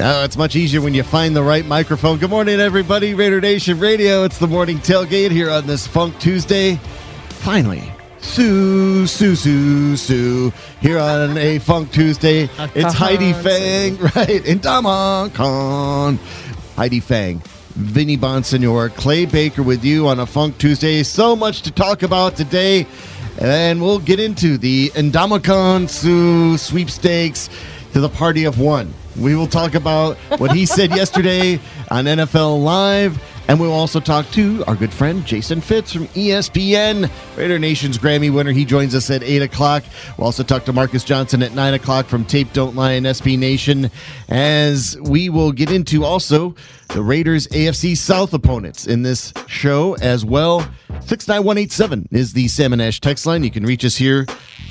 Oh, it's much easier when you find the right microphone. Good morning, everybody. Raider Nation Radio. It's the morning tailgate here on this Funk Tuesday. Finally, Suh, Suh, Suh, Suh, here on a Funk Tuesday. It's uh-huh. Heidi Fang, right? And Dama Khan. Heidi Fang, Vinny Bonsignore, Clay Baker with you on a Funk Tuesday. So much to talk about today. And we'll get into the Ndamukong Suh sweepstakes to the party of one. We will talk about what he said yesterday on NFL Live. And we'll also talk to our good friend Jason Fitz from ESPN, Raider Nation's Grammy winner. He joins us at 8 o'clock. We'll also talk to Marcus Johnson at 9 o'clock from Tape Don't Lie and SB Nation, as we will get into also the Raiders AFC South opponents in this show as well. 69187 is the Salmon Ash text line. You can reach us here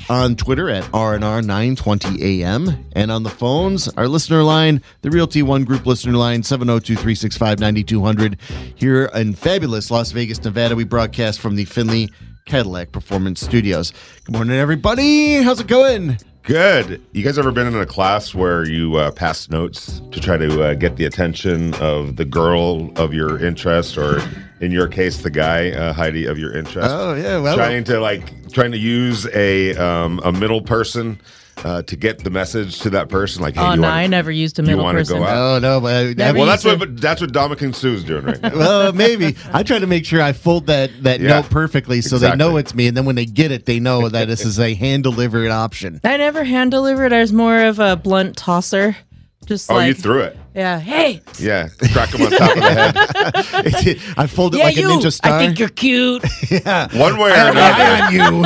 on Twitter at RNR 920 AM. And on the phones, our listener line, the Realty One Group listener line, 702 365 9200. Here in fabulous Las Vegas, Nevada, we broadcast from the Findlay Cadillac Performance Studios. Good morning, everybody. How's it going? Good. You guys ever been in a class where you uh, pass notes to try to uh, get the attention of the girl of your interest, or in your case, the guy, uh, Heidi, of your interest? Oh, yeah. Well, trying to like trying to use a um, a middle person uh, to get the message to that person. Like, hey, Oh you no, wanna- I never used a do you middle wanna person. go out? Oh, no. But Never Well, that's to- what but that's what Ndamukong Suh's doing right now. well, maybe. I try to make sure I fold that, that Yeah. note perfectly so they know it's me. And then when they get it, they know that this is a hand delivered option. I never hand delivered. I was more of a blunt tosser. Just oh, like you threw it. yeah. Hey, Yeah, crack him on top of the head. I fold it yeah, like you. a ninja star. I think you're cute. Yeah. One way or another. eye on you.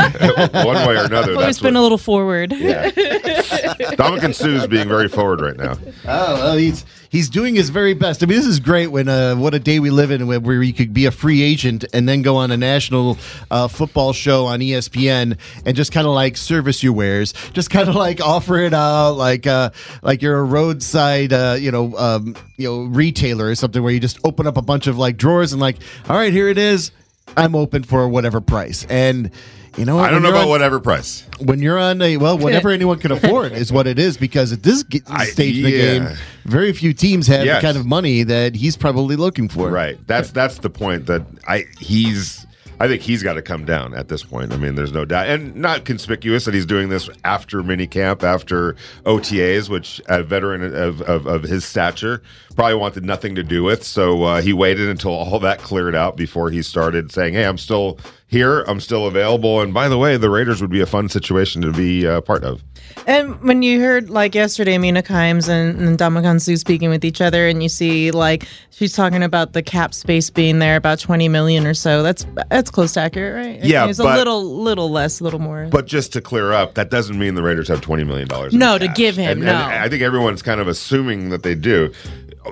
One way or another. Always That's been what, a little forward. Yeah. Ndamukong Suh's being very forward right now. Oh, well, he's he's doing his very best. I mean, this is great when uh, what a day we live in, where, you could be a free agent and then go on a national uh, football show on ESPN and just kind of like service your wares, just kind of like offer it out, like uh, like you're a roadside, uh, you know, um, you know, retailer or something, where you just open up a bunch of like drawers and like, all right, here it is. I'm open for whatever price, and you know, what, I don't know about on- whatever price. when you're on a well, whatever anyone can afford is what it is. Because at this ge- I- stage of the yeah. game, very few teams have Yes. the kind of money that he's probably looking for. Right. That's that's the point that I he's I think he's got to come down at this point. I mean, there's no doubt, and not conspicuous that he's doing this after minicamp, after OTAs, which a veteran of, of, of his stature probably wanted nothing to do with. So uh, he waited until all that cleared out before he started saying, "Hey, I'm still here. I'm still available." And by the way, the Raiders would be a fun situation to be uh, part of. And when you heard like yesterday, Mina Kimes and, and Ndamukong Suh speaking with each other, and you see like she's talking about the cap space being there about twenty million or so. That's that's close to accurate, right? Yeah, it's a little little less, a little more. But just to clear up, that doesn't mean the Raiders have twenty million dollars. No, to give him, And, no. and I think everyone's kind of assuming that they do.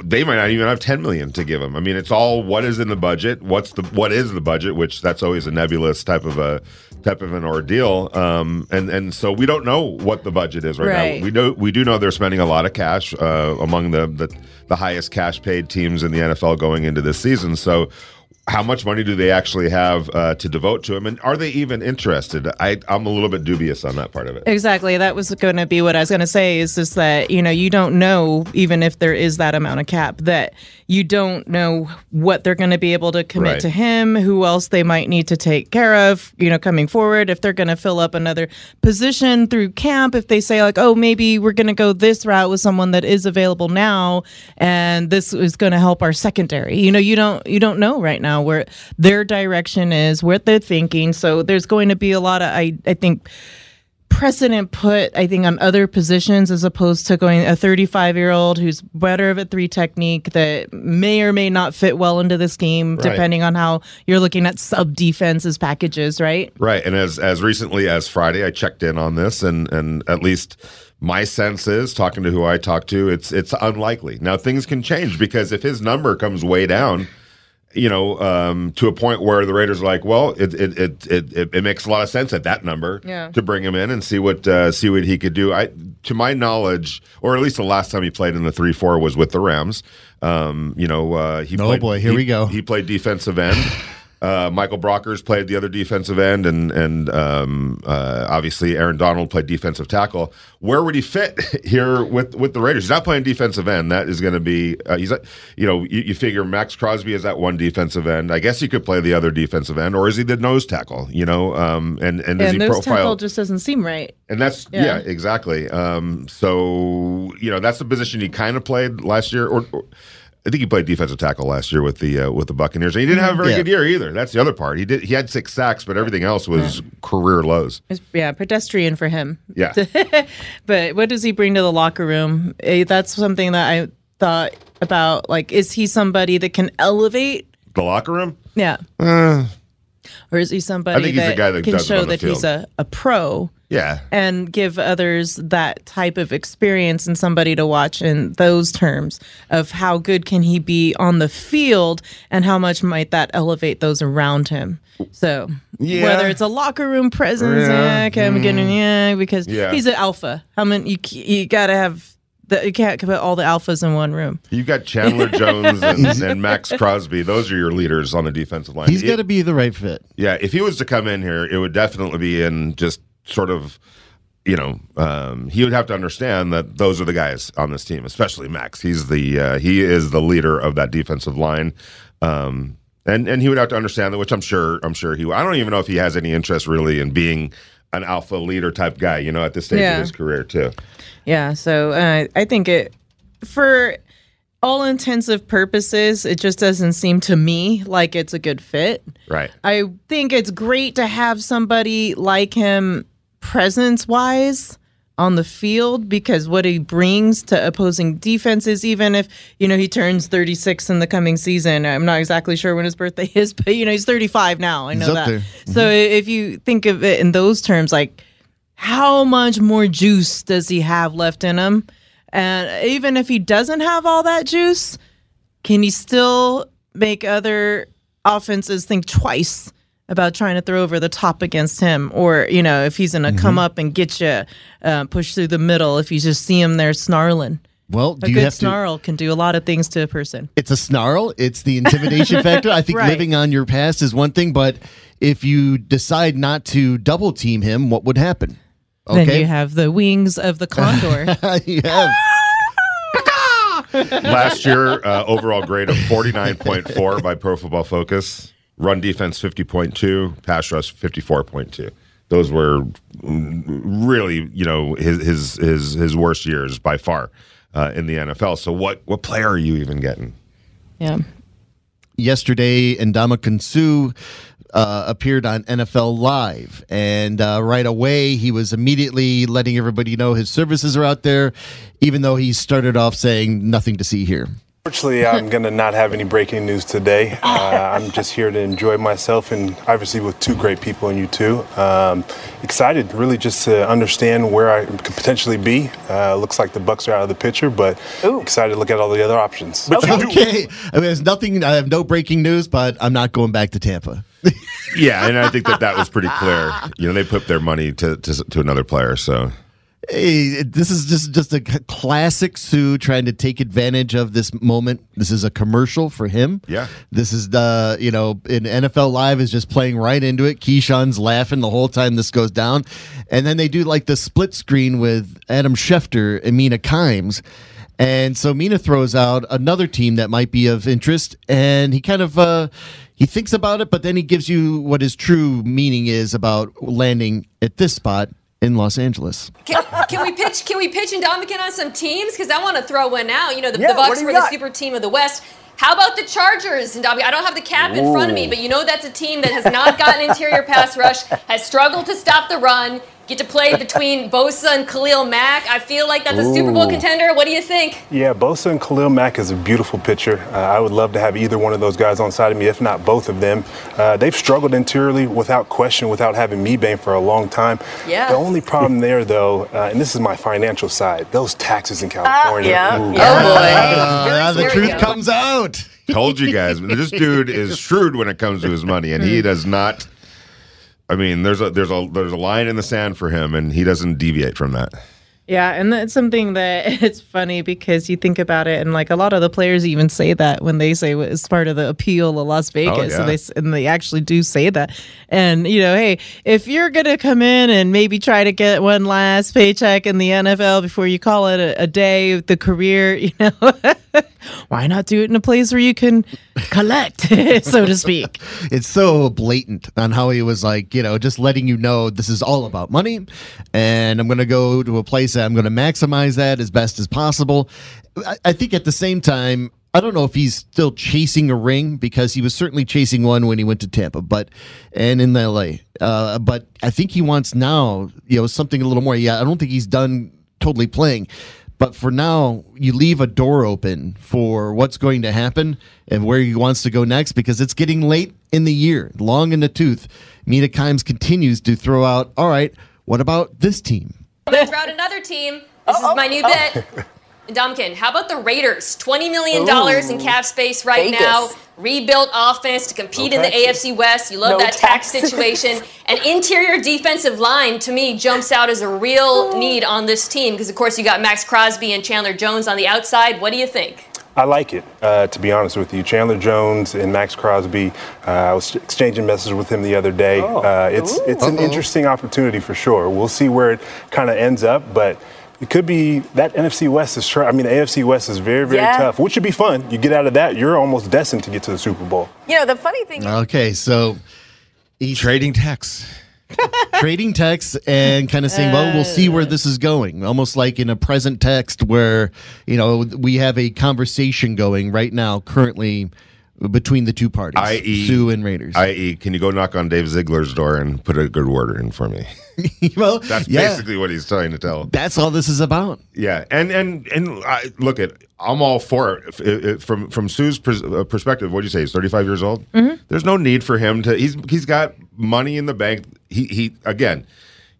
They might not even have ten million to give them. I mean, it's all what is in the budget. What's the what is the budget? Which that's always a nebulous type of a type of an ordeal. Um, and and so we don't know what the budget is right, Right. now. We know we do know they're spending a lot of cash uh, among the, the the highest cash paid teams in the NFL going into this season. So how much money do they actually have uh, to devote to him, and are they even interested? I, I'm a little bit dubious on that part of it. Exactly. That was going to be what I was going to say is just that, you know, you don't know, even if there is that amount of cap, that you don't know what they're going to be able to commit Right. to him, who else they might need to take care of, you know, coming forward, if they're going to fill up another position through camp, if they say, like, oh, maybe we're going to go this route with someone that is available now, and this is going to help our secondary. You know, you don't, you don't know right now where their direction is, what they're thinking. So there's going to be a lot of, I, I think, precedent put, I think, on other positions as opposed to going a 35 year old who's better of a three technique that may or may not fit well into this game, Right. depending on how you're looking at sub defenses packages, right? Right, and as as recently as Friday, I checked in on this, and and at least my sense is, talking to who I talk to, it's it's unlikely. Now things can change because if his number comes way down, you know, um, to a point where the Raiders are like, well, it it, it it it it makes a lot of sense at that number Yeah. to bring him in and see what uh, see what he could do. I, to my knowledge, or at least the last time he played in the three four was with the Rams. Um, you know, uh, he Oh, played, boy, here he- we go. He played defensive end. Uh, Michael Brockers played the other defensive end, and and um, uh, obviously Aaron Donald played defensive tackle. Where would he fit here with with the Raiders? He's not playing defensive end. That is going to be uh, he's you know you, you figure Maxx Crosby is that one defensive end. I guess he could play the other defensive end, or is he the nose tackle? You know, um, and and does and he those profile? tackle just doesn't seem right. And that's yeah, Yeah. exactly. Um, so you know that's the position he kind of played last year, or, or I think he played defensive tackle last year with the uh, with the Buccaneers. And he didn't have a very Yeah. good year either. That's the other part. He did he had six sacks, but everything else was career lows. Yeah, pedestrian for him. Yeah, But what does he bring to the locker room? Eh, That's something that I thought about. Like, is he somebody that can elevate? the locker room. Yeah. Uh, Or is he somebody I think he's the that, guy that can show the that he's a, a pro yeah, and give others that type of experience and somebody to watch in those terms of how good can he be on the field and how much might that elevate those around him? So Yeah. whether it's a locker room presence, Yeah. yeah, okay, I'm getting yeah, because Yeah. he's an alpha. How many you you gotta have the, you can't put all the alphas in one room. you got Chandler Jones and, and Maxx Crosby. Those are your leaders on the defensive line. He's It- got to be the right fit. Yeah, if he was to come in here, it would definitely be in just sort of, you know, um, he would have to understand that those are the guys on this team, especially Max. He's the uh, he is the leader of that defensive line, um, and and he would have to understand that, which I'm sure I'm sure he. I don't even know if he has any interest really in being an alpha leader type guy. You know, at this stage Yeah. of his career too. Yeah, so uh, I think it for all intensive purposes, it just doesn't seem to me like it's a good fit. Right. I think it's great to have somebody like him presence wise on the field because what he brings to opposing defenses, even if, you know, he turns 36 in the coming season. I'm not exactly sure when his birthday is, but, you know, he's 35 now. I know that. there. So mm-hmm. if you think of it in those terms, like, how much more juice does he have left in him? And even if he doesn't have all that juice, can he still make other offenses think twice about trying to throw over the top against him? Or, you know, if he's going to come up and get you, uh, push through the middle, if you just see him there snarling. Well, A good have to? snarl can do a lot of things to a person. It's a snarl. It's the intimidation factor. I think Right. living on your past is one thing, but if you decide not to double team him, what would happen? Then you have the wings of the condor. you have. Last year, uh, overall grade of 49.4 by Pro Football Focus. Run defense 50.2, pass rush 54.2. Those were really, you know, his his his, his worst years by far uh, in the NFL. So what what player are you even getting? yeah. Yesterday, Ndamukong Suh uh, appeared on NFL Live, and uh, right away he was immediately letting everybody know his services are out there, even though he started off saying nothing to see here. Fortunately, I'm going to not have any breaking news today. Uh, I'm just here to enjoy myself and obviously with two great people and you too. Um, excited, really, just to understand where I could potentially be. Uh, looks like the Bucks are out of the picture, but excited to look at all the other options. Okay, I mean, there's nothing. I have no breaking news, but I'm not going back to Tampa. Yeah, and I think that that was pretty clear. You know, they put their money to to, to another player. So Hey, this is just just a classic Suh trying to take advantage of this moment. This is a commercial for him. Yeah. This is the you know in NFL Live is just playing right into it. Keyshawn's laughing the whole time this goes down, and then they do like the split screen with Adam Schefter and Mina Kimes. And so Mina throws out another team that might be of interest, and he kind of uh, he thinks about it, but then he gives you what his true meaning is about landing at this spot in Los Angeles. Can, can we pitch? Can we pitch Indomitian on some teams? Because I want to throw one out. You know, the, Yeah, the Bucks do you were the super team of the West. How about the Chargers, Indomitian? I don't have the cap in front of me, but you know that's a team that has not gotten interior pass rush, has struggled to stop the run. Get to play between Bosa and Khalil Mack. I feel like that's a Super Bowl contender. What do you think? Yeah, Bosa and Khalil Mack is a beautiful picture. Uh, I would love to have either one of those guys on side of me, if not both of them. Uh, they've struggled interiorly without question, without having me bang for a long time. Yeah. The only problem there, though, uh, and this is my financial side, those taxes in California. yeah, Ooh. Oh boy. Uh, the truth comes out. Told you guys, this dude is shrewd when it comes to his money, and he does not. I mean, there's a there's a there's a line in the sand for him, and he doesn't deviate from that. Yeah, and that's something that it's funny because you think about it, and like a lot of the players even say that when they say it's part of the appeal of Las oh, Vegas, Oh, yeah. and they and they actually do say that. And you know, hey, if you're gonna come in and maybe try to get one last paycheck in the NFL before you call it a, a day, the career, you know, why not do it in a place where you can collect, so to speak? it's so blatant on how he was like, you know, just letting you know this is all about money, and I'm going to go to a place that I'm going to maximize that as best as possible. I, I think at the same time. I don't know if he's still chasing a ring because he was certainly chasing one when he went to Tampa, but and in LA. Uh, but I think he wants now, you know, something a little more. Yeah, I don't think he's done totally playing. But for now, you leave a door open for what's going to happen and where he wants to go next because it's getting late in the year, long in the tooth. Mina Kimes continues to throw out, all right, what about this team? I'm gonna throw out another team. This is my new bet. Domkin, how about the Raiders? $20 million in cap space right Vegas. now. Rebuilt offense to compete in the. AFC West. You love No that tax situation. An interior defensive line, to me, jumps out as a real need on this team because, of course, you got Maxx Crosby and Chandler Jones on the outside. What do you think? I like it, uh, to be honest with you. Chandler Jones and Maxx Crosby. Uh, I was exchanging messages with him the other day. Uh, it's it's an interesting opportunity for sure. We'll see where it kind of ends up, but it could be that NFC West is. Try- I mean, the AFC West is very very Yeah. tough, which should be fun. You get out of that, you're almost destined to get to the Super Bowl. You know, the funny thing Okay, so he's Trading texts, trading texts and kind of saying, well, we'll see where this is going. Almost like in a present text where, you know, we have a conversation going right now, currently between the two parties, I.e. Suh and Raiders. I.e., can you go knock on Dave Ziegler's door and put a good word in for me? well, That's yeah, basically what he's trying to tell. that's all this is about. Yeah, and and and I, look at I'm all for it. If- if- from from Suh's pers- uh, perspective. What do you say? He's 35 years old. There's no need for him to. He's he's got money in the bank. He he again.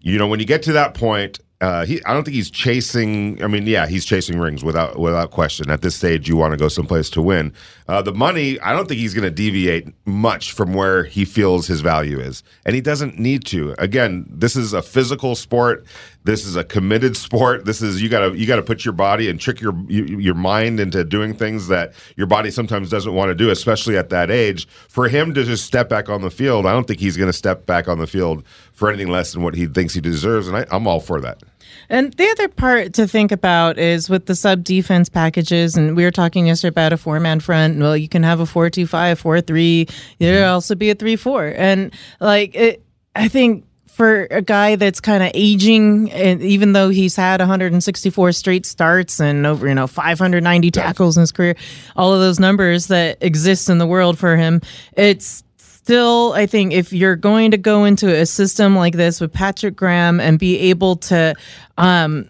You know, when you get to that point, uh, he I don't think he's chasing. I mean, yeah, he's chasing rings without without question. At this stage, you want to go someplace to win. Uh, the money, I don't think he's going to deviate much from where he feels his value is, and he doesn't need to. Again, this is a physical sport. This is a committed sport. This is you got to you got to put your body and trick your your mind into doing things that your body sometimes doesn't want to do, especially at that age. For him to just step back on the field, I don't think he's going to step back on the field for anything less than what he thinks he deserves, and I, I'm all for that. And the other part to think about is with the sub defense packages, and we were talking yesterday about a four man front. Well, you can have a four two five, four three. There'll mm-hmm. also be a three four, and like it, I think for a guy that's kind of aging, and even though he's had 164 straight starts and over you know 590 tackles in his career, all of those numbers that exist in the world for him, it's still, I think if you're going to go into a system like this with Patrick Graham and be able to um,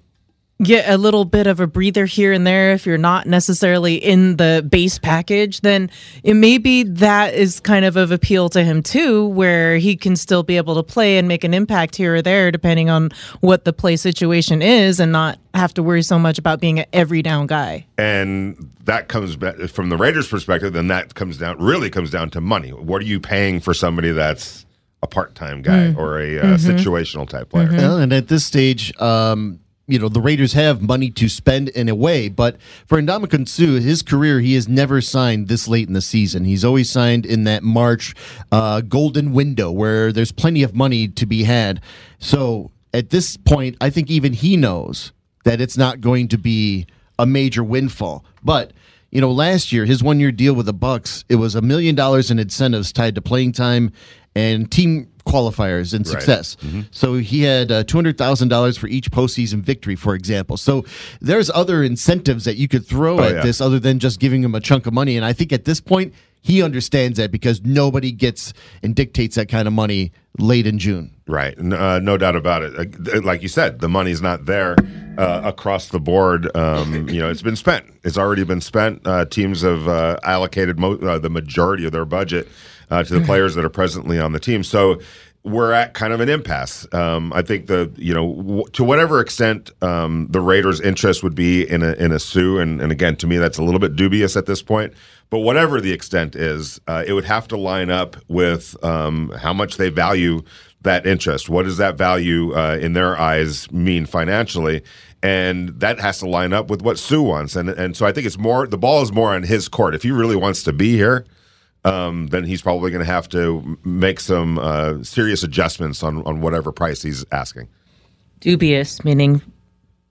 get a little bit of a breather here and there if you're not necessarily in the base package, then it maybe that is kind of of appeal to him too, where he can still be able to play and make an impact here or there depending on what the play situation is and not have to worry so much about being an every down guy. and that comes back from the Raiders' perspective. Then that comes down really comes down to money. What are you paying for somebody that's a part-time guy or a uh, situational type player? Well, and at this stage, um, you know, the Raiders have money to spend in a way, but for Ndamukong Suh, his career, he has never signed this late in the season. He's always signed in that March uh, golden window where there's plenty of money to be had. So at this point, I think even he knows that it's not going to be a major windfall. But you know, last year his one-year deal with the Bucks, it was a million dollars in incentives tied to playing time and team qualifiers and success. So he had uh, two hundred thousand dollars for each postseason victory, for example. So there's other incentives that you could throw Oh, at yeah. this other than just giving him a chunk of money. And I think at this point he understands that because nobody gets and dictates that kind of money late in June. Right, uh, no doubt about it. Like you said, the money's not there uh, across the board. Um, you know, it's been spent. It's already been spent. Uh, teams have uh, allocated mo- uh, the majority of their budget uh, to the players that are presently on the team. So we're at kind of an impasse. Um, I think the you know w- to whatever extent um, the Raiders' interest would be in a in a Suh, and, and again to me that's a little bit dubious at this point. But whatever the extent is, uh, it would have to line up with um, how much they value that interest. What does that value uh, in their eyes mean financially? And that has to line up with what Suh wants. And and so I think it's more the ball is more on his court. If he really wants to be here, um, then he's probably going to have to make some uh, serious adjustments on on whatever price he's asking. Dubious, meaning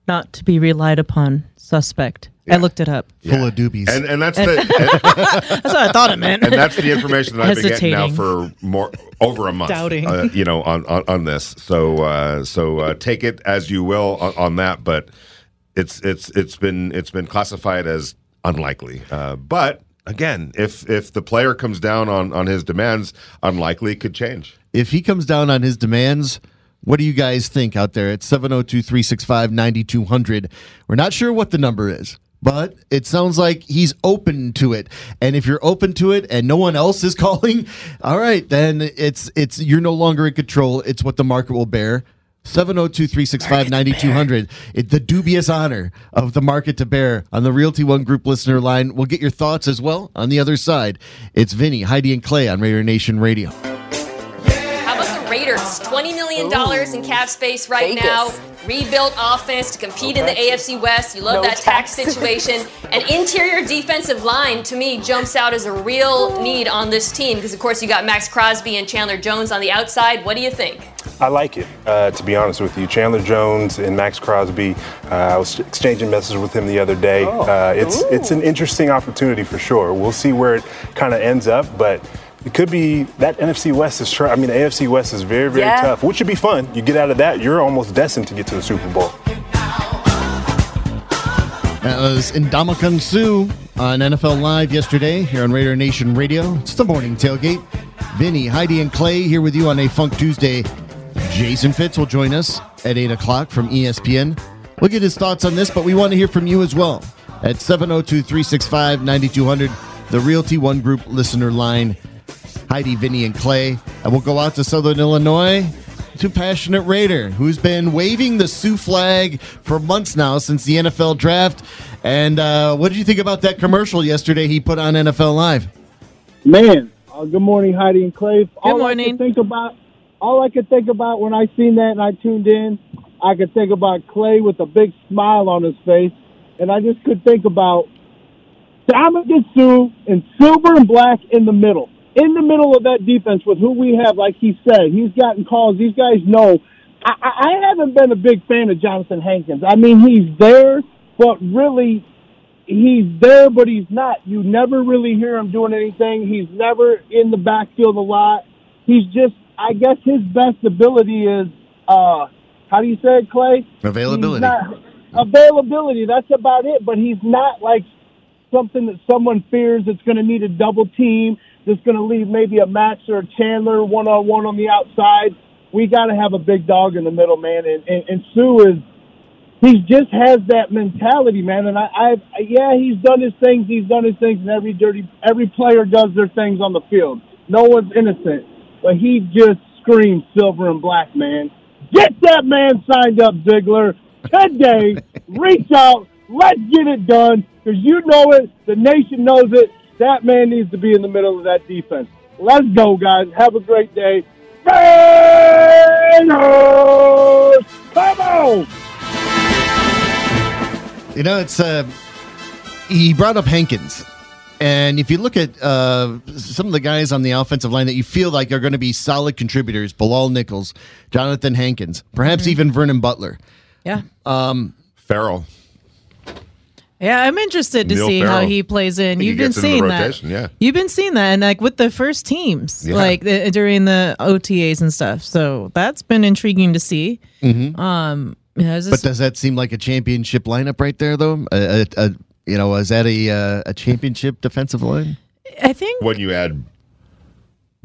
not to be relied upon. Suspect. I looked it up. Full of doobies. And and that's the and, That's what I thought it meant. and that's the information that I've been getting now for more over a month. Doubting. uh, you know, on on, on this. So uh, so uh, take it as you will on, on that, but it's it's it's been it's been classified as unlikely. Uh, but again, if if the player comes down on on his demands, unlikely it could change. if he comes down on his demands, what do you guys think out there at 702 365 9200? We're not sure what the number is, but it sounds like he's open to it. And if you're open to it and no one else is calling, all right, then it's it's you're no longer in control. It's what the market will bear. 702 365 9200. The dubious honor of the market to bear on the Realty One Group listener line. We'll get your thoughts as well on the other side. It's Vinny, Heidi, and Clay on Raider Nation Radio. $20 million in cap space right Vegas. now. Rebuilt offense to compete in the AFC West. You love No that tax tax. situation. An interior defensive line, to me, jumps out as a real need on this team because, of course, you got Maxx Crosby and Chandler Jones on the outside. What do you think? I like it, uh, to be honest with you. Chandler Jones and Maxx Crosby. Uh, I was exchanging messages with him the other day. Uh, it's it's an interesting opportunity for sure. We'll see where it kind of ends up, but it could be that NFC West is. Tr- I mean, the AFC West is very very Yeah. tough, which should be fun. You get out of that, you're almost destined to get to the Super Bowl. That was Ndamukong Suh on NFL Live yesterday here on Raider Nation Radio. It's the morning tailgate. Vinny, Heidi, and Clay here with you on a Funk Tuesday. Jason Fitz will join us at 8 o'clock from ESPN. We'll get his thoughts on this, but we want to hear from you as well at 702 365 9200, the Realty One Group listener line. Heidi, Vinny, and Clay. And we'll go out to Southern Illinois to Passionate Raider, who's been waving the Suh flag for months now since the NFL draft. And uh, what did you think about that commercial yesterday he put on NFL Live? Man, uh, good morning, Heidi and Clay. Good all I could think about, all I could think about when I seen that and I tuned in, I could think about Clay with a big smile on his face, and I just could think about Dominic Suh in silver and black in the middle, in the middle of that defense with who we have. Like he said, he's gotten calls. These guys know. I, I haven't been a big fan of Jonathan Hankins. I mean, he's there, but really, he's there, but he's not. You never really hear him doing anything. He's never in the backfield a lot. He's just, I guess, his best ability is, uh, how do you say it, Clay? Availability. Not- availability. That's about it. But he's not like something that someone fears that's going to need a double team. That's going to leave maybe a Max or a Chandler one on one on the outside. We got to have a big dog in the middle, man. And, and, and Suh is he just has that mentality, man. And I, I, yeah, he's done his things. He's done his things, and every dirty, every player does their things on the field. No one's innocent, but he just screams silver and black, man. Get that man signed up, Ziegler, today. Reach out. Let's get it done because you know it. The nation knows it. That man needs to be in the middle of that defense. Let's go, guys. Have a great day. Raiders! Come on! You know, it's uh, he brought up Hankins, and if you look at uh, some of the guys on the offensive line that you feel like are going to be solid contributors, Bilal Nichols, Jonathan Hankins, perhaps even Vernon Butler. Yeah. Um, Farrell. Yeah, I'm interested to Neil see how he plays in. You've been gets into the seeing that. yeah. You've been seeing that, and like with the first teams, Yeah. like the, during the OTAs and stuff. So that's been intriguing to see. Um, yeah, it's But does that seem like a championship lineup right there, though? A, a, a you know, is that a uh, a championship defensive line? I think When you add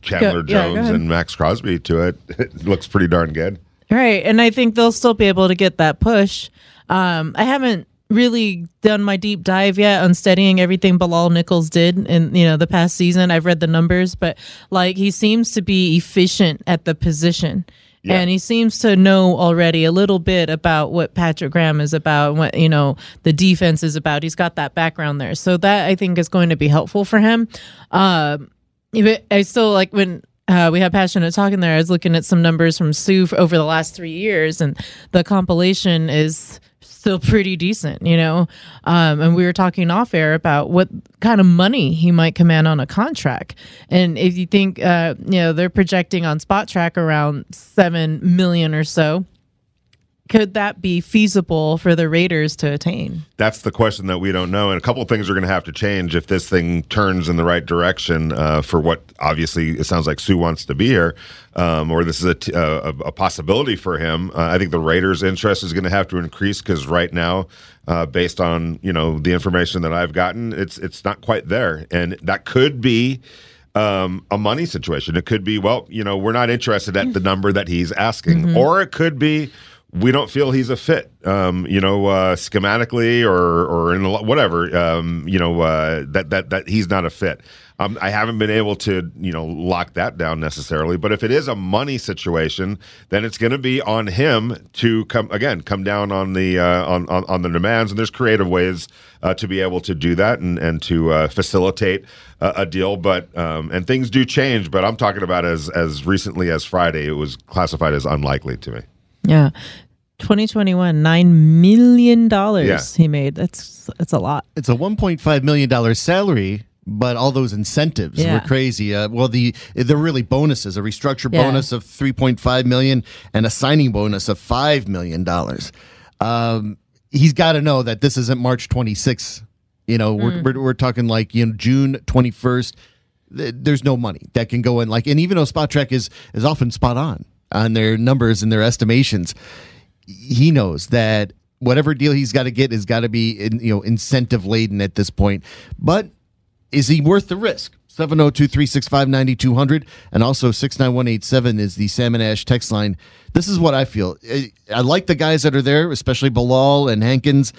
Chandler Go- yeah, Jones ahead. and Maxx Crosby to it, it looks pretty darn good. Right. And I think they'll still be able to get that push. Um, I haven't really done my deep dive yet on studying everything Bilal Nichols did in you know the past season. I've read the numbers, but like he seems to be efficient at the position. Yeah. And he seems to know already a little bit about what Patrick Graham is about, what you know the defense is about. He's got that background there, so that I think is going to be helpful for him. Um, but I still like when uh, we had passionate talking there. I was looking at some numbers from Suh over the last three years, and the compilation is still pretty decent, you know. Um, and we were talking off air about what kind of money he might command on a contract. And if you think, uh, you know, they're projecting on Spotrac around seven million or so. Could that be feasible for the Raiders to attain? That's the question that we don't know, and a couple of things are going to have to change if this thing turns in the right direction uh, for what obviously it sounds like Suh wants to be here, um, or this is a, t- a, a possibility for him. Uh, I think the Raiders' interest is going to have to increase because right now, uh, based on you know the information that I've gotten, it's it's not quite there, and that could be um, a money situation. It could be, well, you know, we're not interested at the number that he's asking, or it could be we don't feel he's a fit, um, you know, uh, schematically or or in a, whatever, um, you know, uh, that that that he's not a fit. Um, I haven't been able to, you know, lock that down necessarily. But if it is a money situation, then it's going to be on him to come again, come down on the uh, on, on on the demands. And there's creative ways uh, to be able to do that and and to uh, facilitate a, a deal. But um, and things do change. But I'm talking about as as recently as Friday, it was classified as unlikely to me. Yeah. 2021, nine million dollars Yeah. he made. That's that's a lot. It's a 1.5 million dollar salary, but all those incentives Yeah. were crazy. Uh, well, the they're really bonuses: a restructure Yeah. bonus of 3.5 million and a signing bonus of five million dollars. Um, he's got to know that this isn't March 26th. You know, we're, we're we're talking like you know June 21st. Th- There's no money that can go in like, and even though Spotrac is is often spot on on their numbers and their estimations, he knows that whatever deal he's got to get has got to be in, you know incentive laden at this point. But is he worth the risk? 702-365-9200 and also 69187 is the Salmon Ash text line. This is what I feel. I, I like the guys that are there, especially Bilal and Hankins,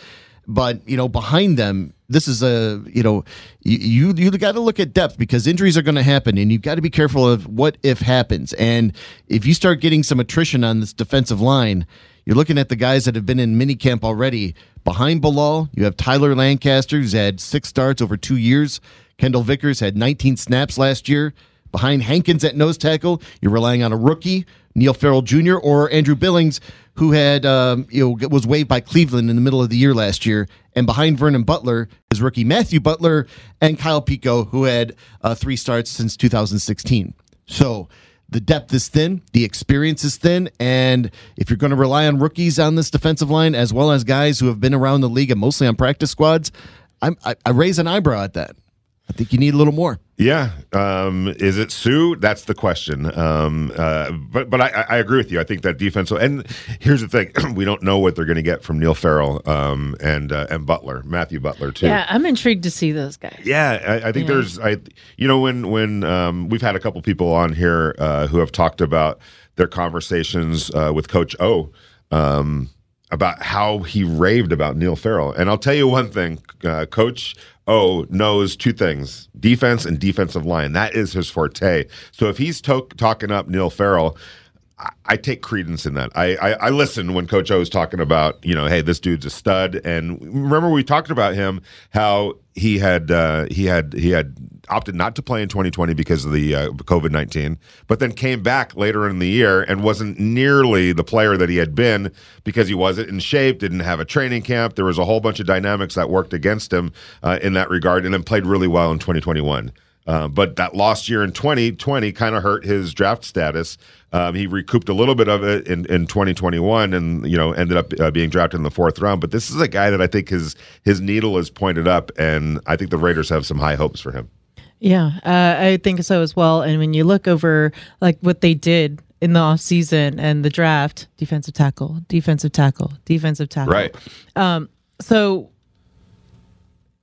but you know behind them this is a you know you you, you got to look at depth because injuries are going to happen and you've got to be careful of what if happens and if you start getting some attrition on this defensive line you're looking at the guys that have been in minicamp already behind Bilal you have Tyler Lancaster who's had six starts over two years Kendall Vickers had 19 snaps last year behind Hankins at nose tackle you're relying on a rookie Neil Farrell Jr. or Andrew Billings, who had um, you know was waived by Cleveland in the middle of the year last year, and behind Vernon Butler is rookie Matthew Butler and Kyle Peko, who had uh, three starts since 2016. So the depth is thin, the experience is thin, and if you're going to rely on rookies on this defensive line as well as guys who have been around the league and mostly on practice squads, I'm, I, I raise an eyebrow at that. I think you need a little more. Yeah, um, is it Suh? That's the question. Um, uh, but but I, I agree with you. I think that defense. And here's the thing: we don't know what they're going to get from Neil Farrell um, and uh, and Butler, Matthew Butler too. Yeah, I'm intrigued to see those guys. Yeah, I, I think Yeah. there's, I, you know, when when um, we've had a couple people on here uh, who have talked about their conversations uh, with Coach O um, about how he raved about Neil Farrell, and I'll tell you one thing, uh, Coach O knows two things: defense and defensive line. That is his forte. So if he's to- talking up Neil Farrell. I- take credence in that. I, I, I listen when Coach O is talking about, you know, hey, this dude's a stud. And remember, we talked about him how he had uh, he had he had opted not to play in 2020 because of the uh, COVID 19, but then came back later in the year and wasn't nearly the player that he had been because he wasn't in shape, didn't have a training camp. There was a whole bunch of dynamics that worked against him uh, in that regard, and then played really well in 2021. Uh, but that lost year in 2020 kind of hurt his draft status. Um, he recouped a little bit of it in, in 2021, and you know ended up uh, being drafted in the fourth round. But this is a guy that I think his his needle is pointed up, and I think the Raiders have some high hopes for him. Yeah, uh, I think so as well. And when you look over like what they did in the off season and the draft, defensive tackle, defensive tackle, defensive tackle. Right. So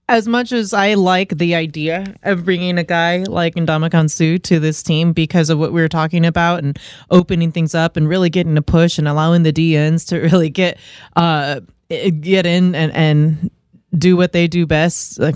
as much as I like the idea of bringing a guy like Ndamukong Suh to this team because of what we were talking about and opening things up and really getting a push and allowing the DNs to really get uh get in and and do what they do best. Like,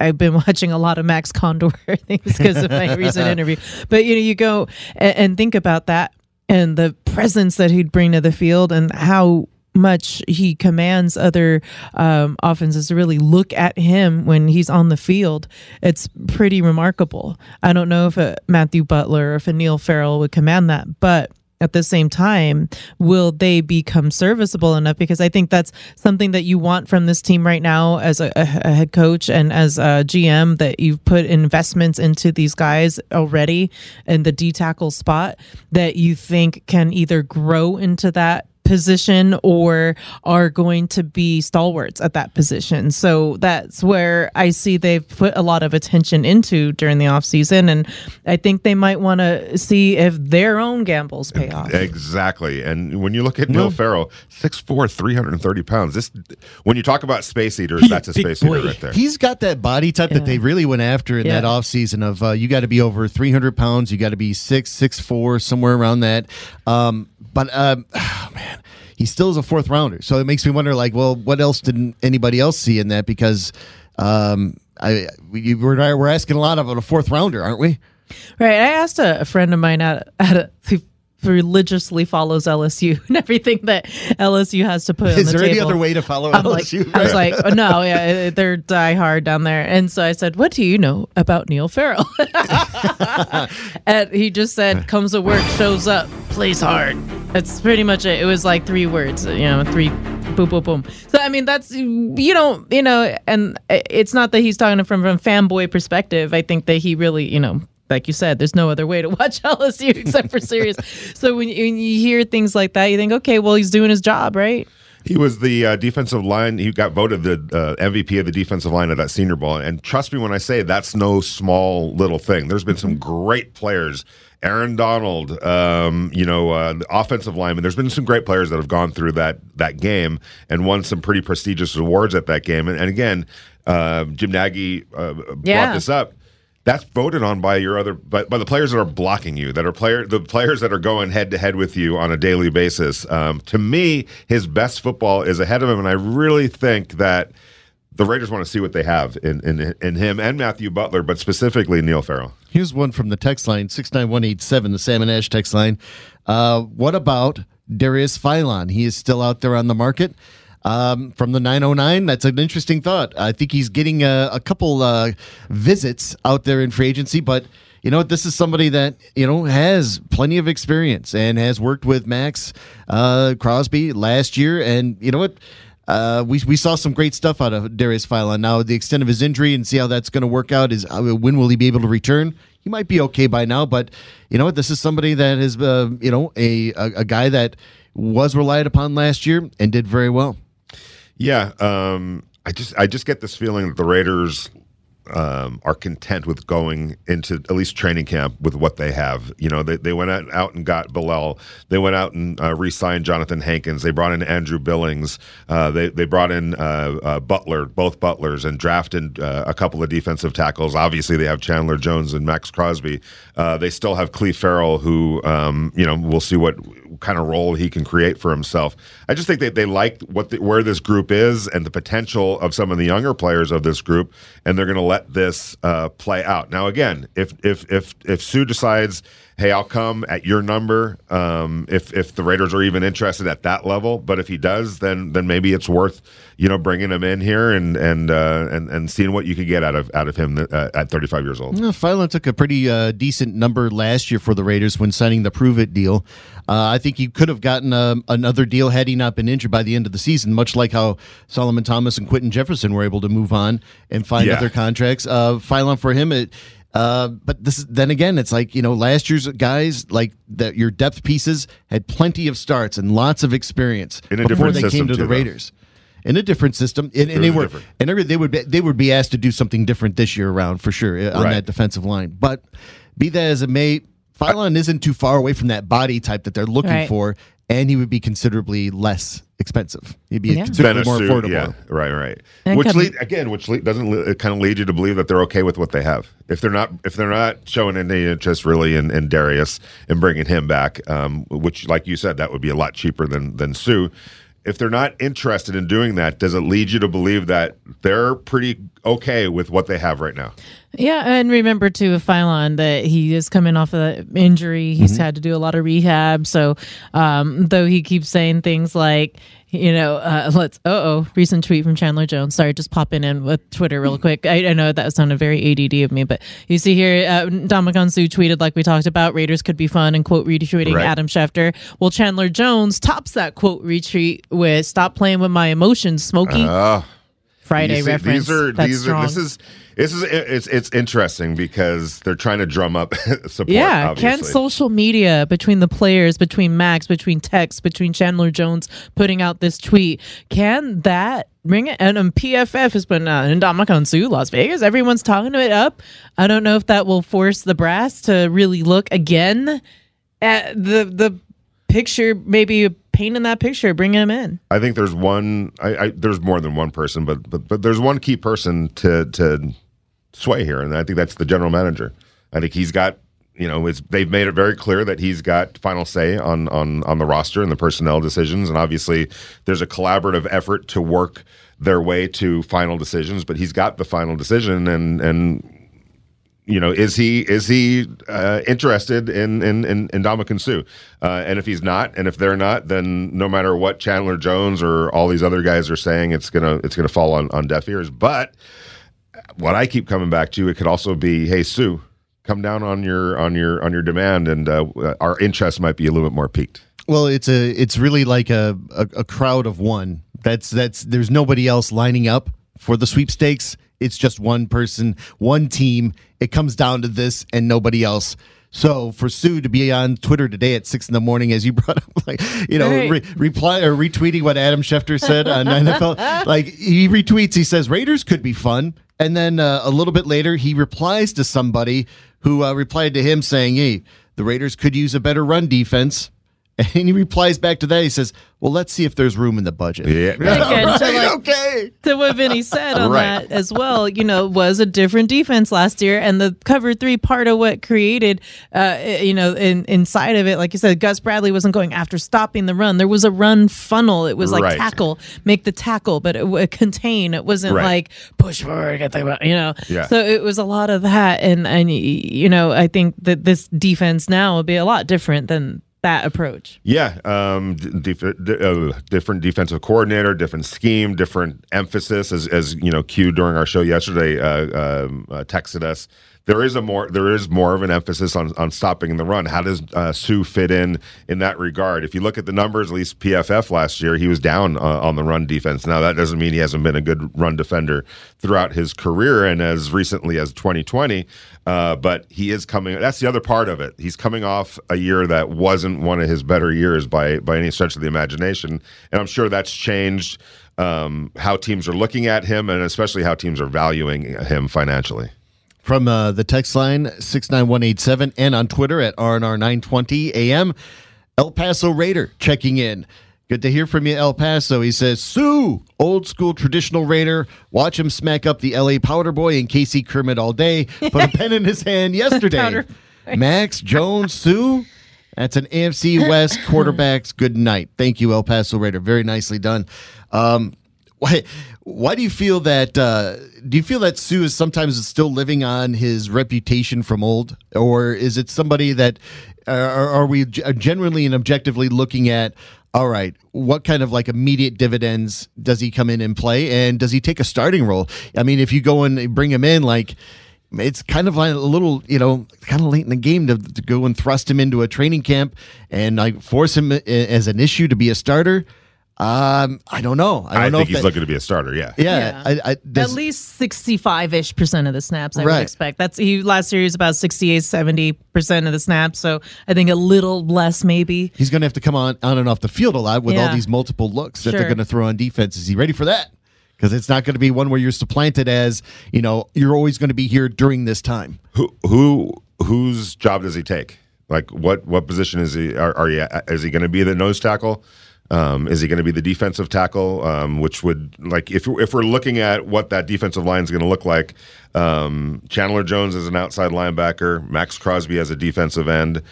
I've been watching a lot of Max Condor things because of my recent interview. But you know, you go and, and think about that and the presence that he'd bring to the field and how much he commands other um, offenses to really look at him when he's on the field. It's pretty remarkable. I don't know if a Matthew Butler or if a Neil Farrell would command that, but at the same time, will they become serviceable enough? Because I think that's something that you want from this team right now as a, a head coach and as a GM that you've put investments into these guys already in the D tackle spot that you think can either grow into that position or are going to be stalwarts at that position. So that's where I see they've put a lot of attention into during the offseason. And I think they might want to see if their own gambles pay off. Exactly. And when you look at Neil Farrell, 6'4, 330 pounds. This when you talk about space eaters, that's a space eater right there. He's got that body type that they really went after in that Yeah. offseason of uh, you got to be over 300 pounds, you got to be six, six, four, somewhere around that. Um, but um, oh, man, he still is a fourth rounder. So it makes me wonder, like, well, what else didn't anybody else see in that? Because um, I we, we're we're asking a lot of a fourth rounder, aren't we? Right. I asked a, friend of mine at, at a, religiously follows LSU and everything that LSU has to put on Is the there any other way to follow I'm like, LSU? I was like, oh, no, yeah, they're die hard down there. And so I said, what do you know about Neil Farrell? and he just said, comes to work, shows up, plays hard. That's pretty much it. It was like three words, you know, three boom, boom, boom. So, I mean, that's, you don't, you know, and uh, it's not that he's talking from, from fanboy perspective. I think that he really, you know, like you said, there's no other way to watch LSU except for serious. so when you, when you hear things like that, you think, okay, well, he's doing his job, right? He was the uh, defensive line. He got voted the uh, MVP of the defensive line at that Senior Bowl. And trust me when I say that's no small little thing. There's been some great players. Aaron Donald, um, you know, uh, the offensive lineman. There's been some great players that have gone through that that game and won some pretty prestigious awards at that game. And, and again, uh, Jim Nagy uh, Yeah. brought this up. That's voted on by your other, by, by the players that are blocking you, that are player, the players that are going head to head with you on a daily basis. Um, to me, his best football is ahead of him, and I really think that the Raiders want to see what they have in in, in him and Matthew Butler, but specifically Neil Farrell. Here's one from the text line 69187, the Salmon Ash text line. Uh, what about Darius Philon? He is still out there on the market. Um, from the 909, that's an interesting thought. I think he's getting a, a couple uh, visits out there in free agency, but you know what? This is somebody that you know has plenty of experience and has worked with Max uh, Crosby last year, and you know what? Uh, we we saw some great stuff out of Darius Philon. Now the extent of his injury and see how that's going to work out is uh, when will he be able to return? He might be okay by now, but you know what? This is somebody that is uh, you know a, a a guy that was relied upon last year and did very well. Yeah, um, I just I just get this feeling that the Raiders um, are content with going into at least training camp with what they have. You know, they, they went out, and got Bilal. They went out and uh, re-signed Jonathan Hankins. They brought in Andrew Billings. Uh, they they brought in uh, uh, Butler, both Butlers, and drafted uh, a couple of defensive tackles. Obviously, they have Chandler Jones and Maxx Crosby. Uh, they still have Clelin Ferrell, who um, you know we'll see what kind of role he can create for himself. I just think that they like what the, where this group is and the potential of some of the younger players of this group, and they're going to let this uh, play out. Now, again, if if if if Suh decides, hey, I'll come at your number, um, if if the Raiders are even interested at that level, but if he does, then then maybe it's worth you know bringing him in here and and uh, and and seeing what you could get out of out of him uh, at 35 years old. Yeah, Philon took a pretty uh, decent number last year for the Raiders when signing the Prove It deal. Uh, I think he could have gotten um another deal had he not been injured by the end of the season, much like how Solomon Thomas and Quentin Jefferson were able to move on and find Yeah. other contracts. Uh, Philon for him, it. Uh, but this is, then again, it's like you know last year's guys like that. Your depth pieces had plenty of starts and lots of experience In a before they came to too, the though. Raiders. In a different system, and, and they were, different. and they would be, they would be asked to do something different this year around for sure uh, on Right. that defensive line. But be that as it may, Philon isn't too far away from that body type that they're looking Right. for, and he would be considerably less expensive. He'd be Yeah. Ben considerably more Asu, affordable. yeah, right, right. And which lead, again, which lead, doesn't it kind of lead you to believe that they're okay with what they have. If they're not, if they're not showing any interest really in, in Darius and bringing him back, um, which, like you said, that would be a lot cheaper than than Suh. If they're not interested in doing that, does it lead you to believe that they're pretty okay with what they have right now? Yeah, and remember too, with Philon, that he is coming off of an injury. He's had to do a lot of rehab. So, um, though he keeps saying things like, you know, uh, let's, uh oh, recent tweet from Chandler Jones. Sorry, just popping in with Twitter real quick. I, I know that sounded very ADD of me, but you see here, uh, Ndamukong Suh tweeted, like we talked about, Raiders could be fun and quote retweeting Right. Adam Schefter. Well, Chandler Jones tops that quote retweet with stop playing with my emotions, Smokey. Oh, Friday see, reference. These are That's these strong. are this is this is it's it's interesting because they're trying to drum up support. Yeah, can social media between the players, between Maxx, between text, between Chandler Jones putting out this tweet, can that bring it? And um, PFF has been uh, Ndamukong Suh, Las Vegas. Everyone's talking it up. I don't know if that will force the brass to really look again at the the picture, maybe painting that picture, bringing him in. I think there's one. I, I there's more than one person, but but but there's one key person to to sway here, and I think that's the general manager. I think he's got. You know, it's, they've made it very clear that he's got final say on on on the roster and the personnel decisions, and obviously there's a collaborative effort to work their way to final decisions. But he's got the final decision, and and you know, is he is he uh, interested in in in, in Ndamukong Suh? Uh, and if he's not, and if they're not, then no matter what Chandler Jones or all these other guys are saying, it's gonna it's gonna fall on on deaf ears. But what I keep coming back to, it could also be, hey Suh, come down on your on your on your demand, and uh, our interest might be a little bit more peaked. Well, it's a it's really like a, a a crowd of one. That's that's there's nobody else lining up for the sweepstakes. It's just one person, one team. It comes down to this and nobody else. So for Suh to be on Twitter today at six in the morning, as you brought up, like you know, Right. re- reply or retweeting what Adam Schefter said on NFL, like he retweets, he says Raiders could be fun, and then uh, a little bit later he replies to somebody who uh, replied to him saying, "Hey, the Raiders could use a better run defense." And he replies back to that. He says, "Well, let's see if there's room in the budget." Yeah, Again, to, like, okay. to what Vinny said on Right. that as well, you know, was a different defense last year, and the cover three part of what created, uh, you know, in, inside of it, like you said, Gus Bradley wasn't going after stopping the run. There was a run funnel. It was like Right. tackle, make the tackle, but it would contain. It wasn't Right. like push forward, get the, you know. Yeah. So it was a lot of that, and and you know, I think that this defense now will be a lot different than that approach. Yeah, um, d- def- d- uh, different defensive coordinator, different scheme, different emphasis. As, as you know, Q during our show yesterday uh, um, uh, texted us. There is a more there is more of an emphasis on on stopping the run. How does uh, Suh fit in in that regard? If you look at the numbers, at least PFF last year, he was down uh, on the run defense. Now that doesn't mean he hasn't been a good run defender throughout his career and as recently as 2020. Uh, but he is coming. That's the other part of it. He's coming off a year that wasn't one of his better years by by any stretch of the imagination, and I'm sure that's changed um, how teams are looking at him, and especially how teams are valuing him financially. From uh, the text line 69187 and on Twitter at RNR920 AM, El Paso Raider checking in. Good to hear from you, El Paso. He says, Suh, old school traditional Raider. Watch him smack up the LA Powder Boy and Casey Kermit all day. Put a pen in his hand yesterday. Max, Jones, Suh. That's an AFC West quarterbacks. Good night. Thank you, El Paso Raider. Very nicely done. Um, why, why do you feel that? Uh, do you feel that Suh is sometimes still living on his reputation from old, or is it somebody that uh, are, are we g- genuinely and objectively looking at? All right, what kind of like immediate dividends does he come in and play, and does he take a starting role? I mean, if you go and bring him in, like it's kind of like a little, you know, kind of late in the game to, to go and thrust him into a training camp and like force him as an issue to be a starter. Um, I don't know. I don't I, know think if he's that- looking to be a starter. Yeah. Yeah, I, I, At least 65 ish percent of the snaps, I Right. would expect. That's he last year he was about 68, 70 percent of the snaps. So I think a little less, maybe. he's going to have to come on on and off the field a lot with all these multiple looks that they're going to throw on defense. Is he ready for that? Because it's not going to be one where you're supplanted as you know you're always going to be here during this time. Who who whose job does he take? Like what what position is he? Are, are you? Is he going to be the nose tackle? Um, is he going to be the defensive tackle? Um, which would like if if we're looking at what that defensive line is going to look like, um, Chandler Jones as an outside linebacker, Maxx Crosby as a defensive end.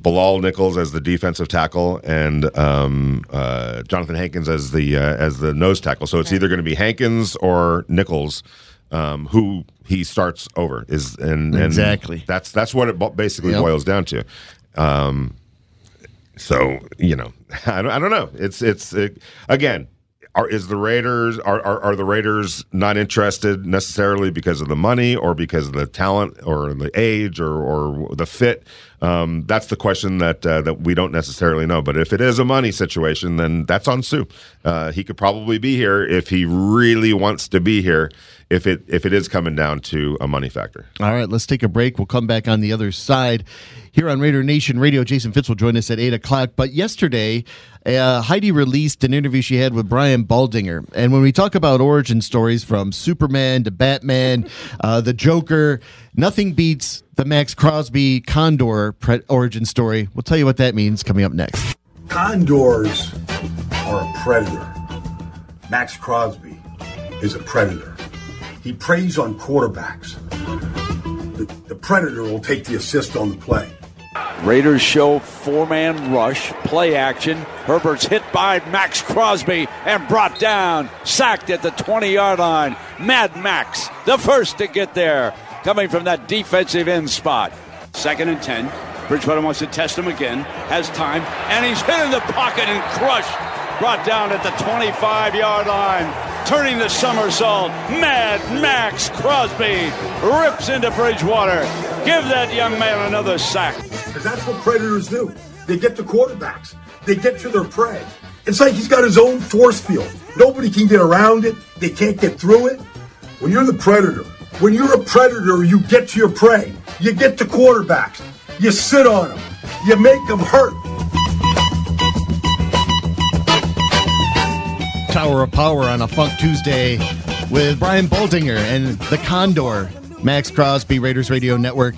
Bilal Nichols as the defensive tackle and um, uh, Johnathan Hankins as the uh, as the nose tackle. So it's either going to be Hankins or Nichols um, who he starts over is and, and Exactly. that's that's what it basically Yep. boils down to. Um, so you know, I don't, I don't know. It's it's uh, again. Are, is the Raiders are, are are the Raiders not interested necessarily because of the money or because of the talent or the age or or the fit? Um, that's the question that uh, that we don't necessarily know. But if it is a money situation, then that's on Suh. Uh, he could probably be here if he really wants to be here. If it if it is coming down to a money factor. All right, let's take a break. We'll come back on the other side. Here on Raider Nation Radio, Jason Fitz will join us at 8 o'clock. But yesterday, uh, Heidi released an interview she had with Brian Baldinger. And when we talk about origin stories from Superman to Batman, uh, the Joker, nothing beats the Maxx Crosby Condor pre- origin story. We'll tell you what that means coming up next. Condors are a predator. Maxx Crosby is a predator. He preys on quarterbacks. The, the predator will take the assist on the play. Raiders show four man rush, play action. Herbert's hit by Maxx Crosby and brought down, sacked at the 20 yard line. Mad Max, the first to get there, coming from that defensive end spot. Second and 10. Bridgewater wants to test him again, has time, and he's hit in the pocket and crushed. Brought down at the 25 yard line, turning the somersault. Mad Maxx Crosby rips into Bridgewater. Give that young man another sack. Because that's what predators do. They get to quarterbacks. They get to their prey. It's like he's got his own force field. Nobody can get around it. They can't get through it. When you're the predator, when you're a predator, you get to your prey. You get to quarterbacks. You sit on them. You make them hurt. Tower of Power on a Funk Tuesday with Brian Baldinger and the Condor, Maxx Crosby, Raiders Radio Network.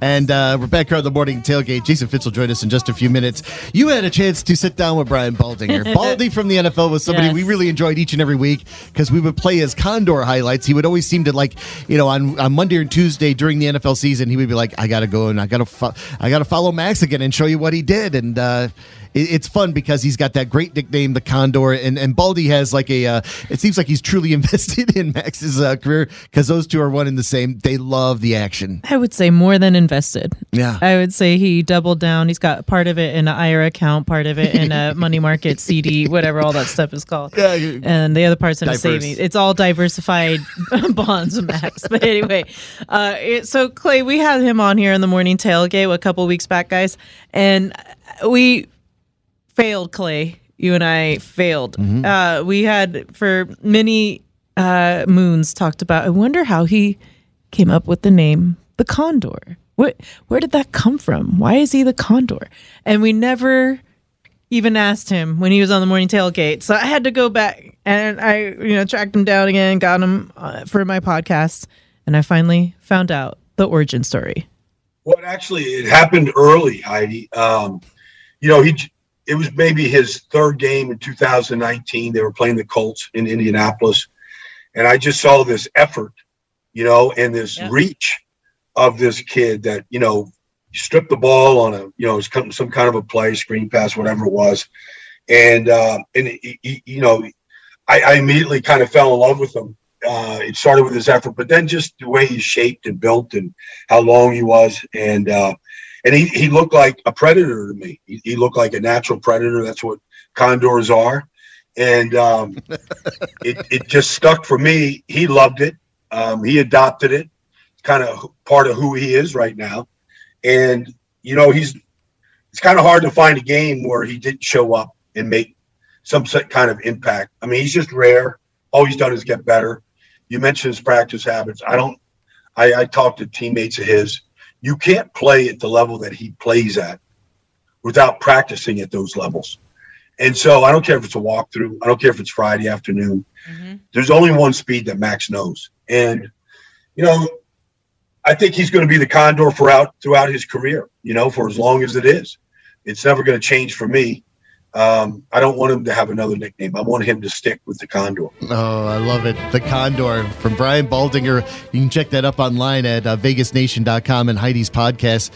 And uh, we're back here on the morning tailgate. Jason Fitz will join us in just a few minutes. You had a chance to sit down with Brian Baldinger. Baldy from the NFL was somebody Yes. we really enjoyed each and every week because we would play his Condor highlights. He would always seem to like, you know, on, on Monday and Tuesday during the NFL season, he would be like, "I got to go and I got to fo- I got to follow Maxx again and show you what he did." And uh, it's fun because he's got that great nickname, the Condor, and and Baldy has like a. Uh, it seems like he's truly invested in Maxx's uh, career because those two are one and the same. They love the action. I would say more than invested. Yeah. I would say he doubled down. He's got part of it in an IRA account, part of it in a money market CD, whatever all that stuff is called. Yeah, And the other part's in Diverse. a savings. It's all diversified bonds, Maxx. But anyway, uh, it, so Clay, we had him on here in the morning tailgate a couple weeks back, guys, and we failed Clay. You and I failed. Uh, we had for many uh, moons talked about. I wonder how he came up with the name the Condor. What? Where did that come from? Why is he the Condor? And we never even asked him when he was on the morning tailgate. So I had to go back and I, you know, tracked him down again, got him uh, for my podcast, and I finally found out the origin story. Well, actually, it happened early, Heidi. Um, you know, he it was maybe his third game in 2019. They were playing the Colts in Indianapolis, and I just saw this effort, you know, and this Yeah. reach of this kid that you know stripped the ball on a you know some some kind of a play, screen pass, whatever it was, and uh, and he, he- you know, I, I immediately kind of fell in love with him. Uh, it started with his effort, but then just the way he's shaped and built and how long he was, and uh, and he, he looked like a predator to me. He, he looked like a natural predator. That's what condors are, and um, it it just stuck for me. He loved it. Um, he adopted it. Kind of part of who he is right now, and you know he's. It's kind of hard to find a game where he didn't show up and make some kind of impact. I mean, he's just rare. All he's done is get better. You mentioned his practice habits. I don't. I, I talked to teammates of his. You can't play at the level that he plays at without practicing at those levels. And so I don't care if it's a walkthrough. I don't care if it's Friday afternoon. Mm-hmm. There's only one speed that Maxx knows. And, you know, I think he's going to be the condor for out throughout his career, you know, for as long as it is. It's never going to change for me. Um, I don't want him to have another nickname. I want him to stick with the condor. Oh, I love it. The Condor from Brian Baldinger. You can check that up online at uh, vegasnation.com and Heidi's podcast.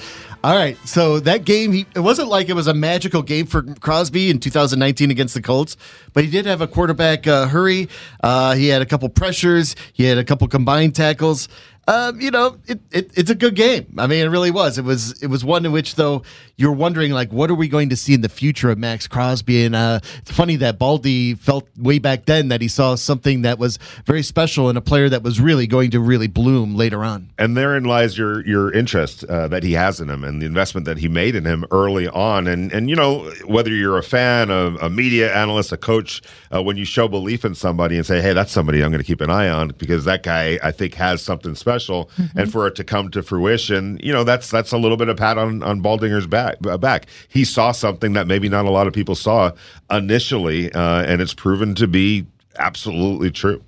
All right, so that game, he, it wasn't like it was a magical game for Crosby in 2019 against the Colts, but he did have a quarterback uh, hurry. Uh, he had a couple pressures. He had a couple combined tackles. Um, you know, it, it, it's a good game. I mean, it really was. It was it was one in which though you're wondering like, what are we going to see in the future of Maxx Crosby? And uh, it's funny that Baldy felt way back then that he saw something that was very special in a player that was really going to really bloom later on. And therein lies your your interest uh, that he has in him and the investment that he made in him early on. And and you know whether you're a fan, a, a media analyst, a coach, uh, when you show belief in somebody and say, hey, that's somebody I'm going to keep an eye on because that guy I think has something special. Mm-hmm. And for it to come to fruition, you know that's that's a little bit of pat on on Baldinger's back. Uh, back. He saw something that maybe not a lot of people saw initially, uh, and it's proven to be absolutely true.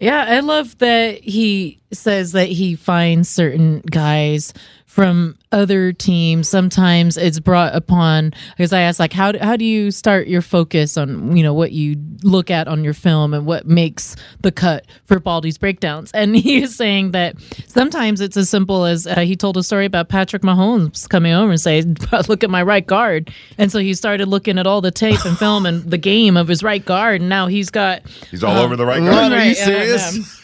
Yeah, I love that he says that he finds certain guys from other teams sometimes it's brought upon because i asked like how, how do you start your focus on you know what you look at on your film and what makes the cut for baldy's breakdowns? And he is saying that sometimes it's as simple as uh, he told a story about patrick mahomes coming over and saying look at my right guard. And so he started looking at all the tape and film and the game of his right guard and now he's got he's all um, over the right guard. are you serious?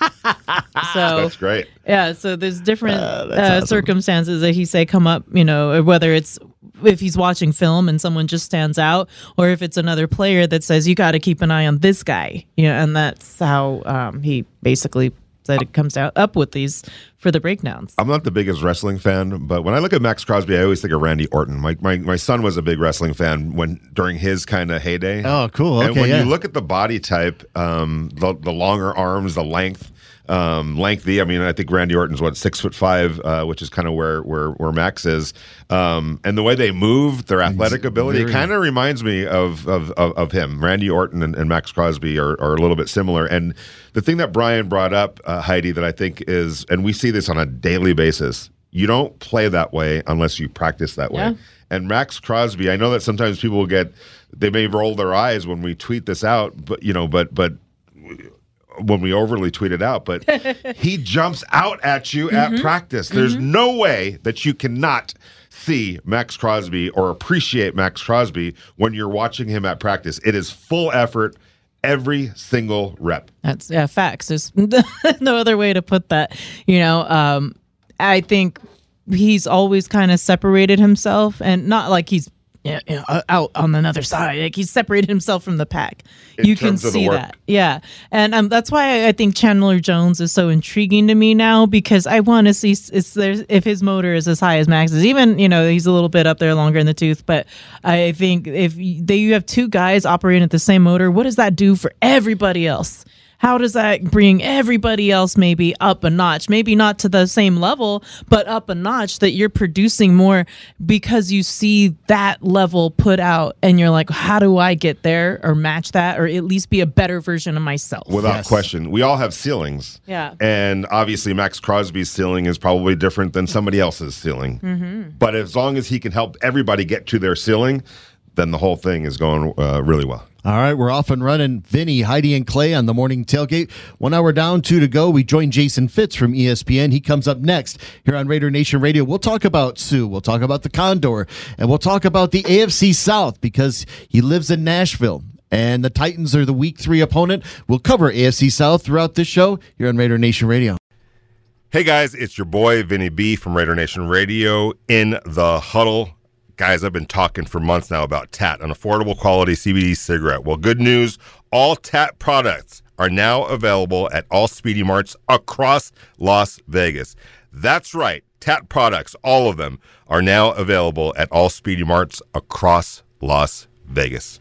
So that's great. Yeah so there's different uh, uh, awesome. circumstances that he say come up, you know, whether it's if he's watching film and someone just stands out, or if it's another player that says you got to keep an eye on this guy, you know, and that's how um, he basically said it comes out up with these for the breakdowns. I'm not the biggest wrestling fan, but when I look at Maxx Crosby, I always think of Randy Orton. My my, my son was a big wrestling fan when during his kind of heyday. Oh, cool. Okay, and when yeah. you look at the body type, um, the the longer arms, the length, um, lengthy. I mean, I think Randy Orton's what six foot five, uh, which is kind of where where where Maxx is. Um, and the way they move, their athletic ability, it kind of reminds me of of, of of him. Randy Orton and, and Maxx Crosby are, are a little bit similar. And the thing that Brian brought up, uh, Heidi, that I think is, and we see this on a daily basis. You don't play that way unless you practice that way. Yeah. And Maxx Crosby, I know that sometimes people will get they may roll their eyes when we tweet this out, but you know, but but when we overly tweet it out, but he jumps out at you Mm-hmm. at practice. There's no way that you cannot see Maxx Crosby or appreciate Maxx Crosby when you're watching him at practice. It is full effort every single rep. That's yeah, facts. There's no other way to put that. You know, um, I think he's always kind of separated himself, and not like he's you know, out on another side. Like he's separated himself from the pack. In you can terms of the see that. Yeah, and um, that's why I think Chandler Jones is so intriguing to me now because I want to see is there if his motor is as high as Maxx's. Even you know he's a little bit up there longer in the tooth, but I think if they you have two guys operating at the same motor, what does that do for everybody else? How does that bring everybody else maybe up a notch? Maybe not to the same level, but up a notch that you're producing more because you see that level put out and you're like, how do I get there or match that or at least be a better version of myself? Without Yes. question. We all have ceilings. Yeah. And obviously, Maxx Crosby's ceiling is probably different than somebody else's ceiling. Mm-hmm. But as long as he can help everybody get to their ceiling, then the whole thing is going uh, really well. All right, we're off and running. Vinny, Heidi, and Clay on the morning tailgate. One hour down, two to go. We join Jason Fitz from ESPN. He comes up next here on Raider Nation Radio. We'll talk about Suh. We'll talk about the Condor, and we'll talk about the AFC South because he lives in Nashville. And the Titans are the week three opponent. We'll cover AFC South throughout this show here on Raider Nation Radio. Hey guys, it's your boy Vinny B from Raider Nation Radio in the huddle. Guys, I've been talking for months now about TAT, an affordable quality CBD cigarette. Well, good news all TAT products are now available at all Speedy Marts across Las Vegas. That's right, TAT products, all of them, are now available at all Speedy Marts across Las Vegas.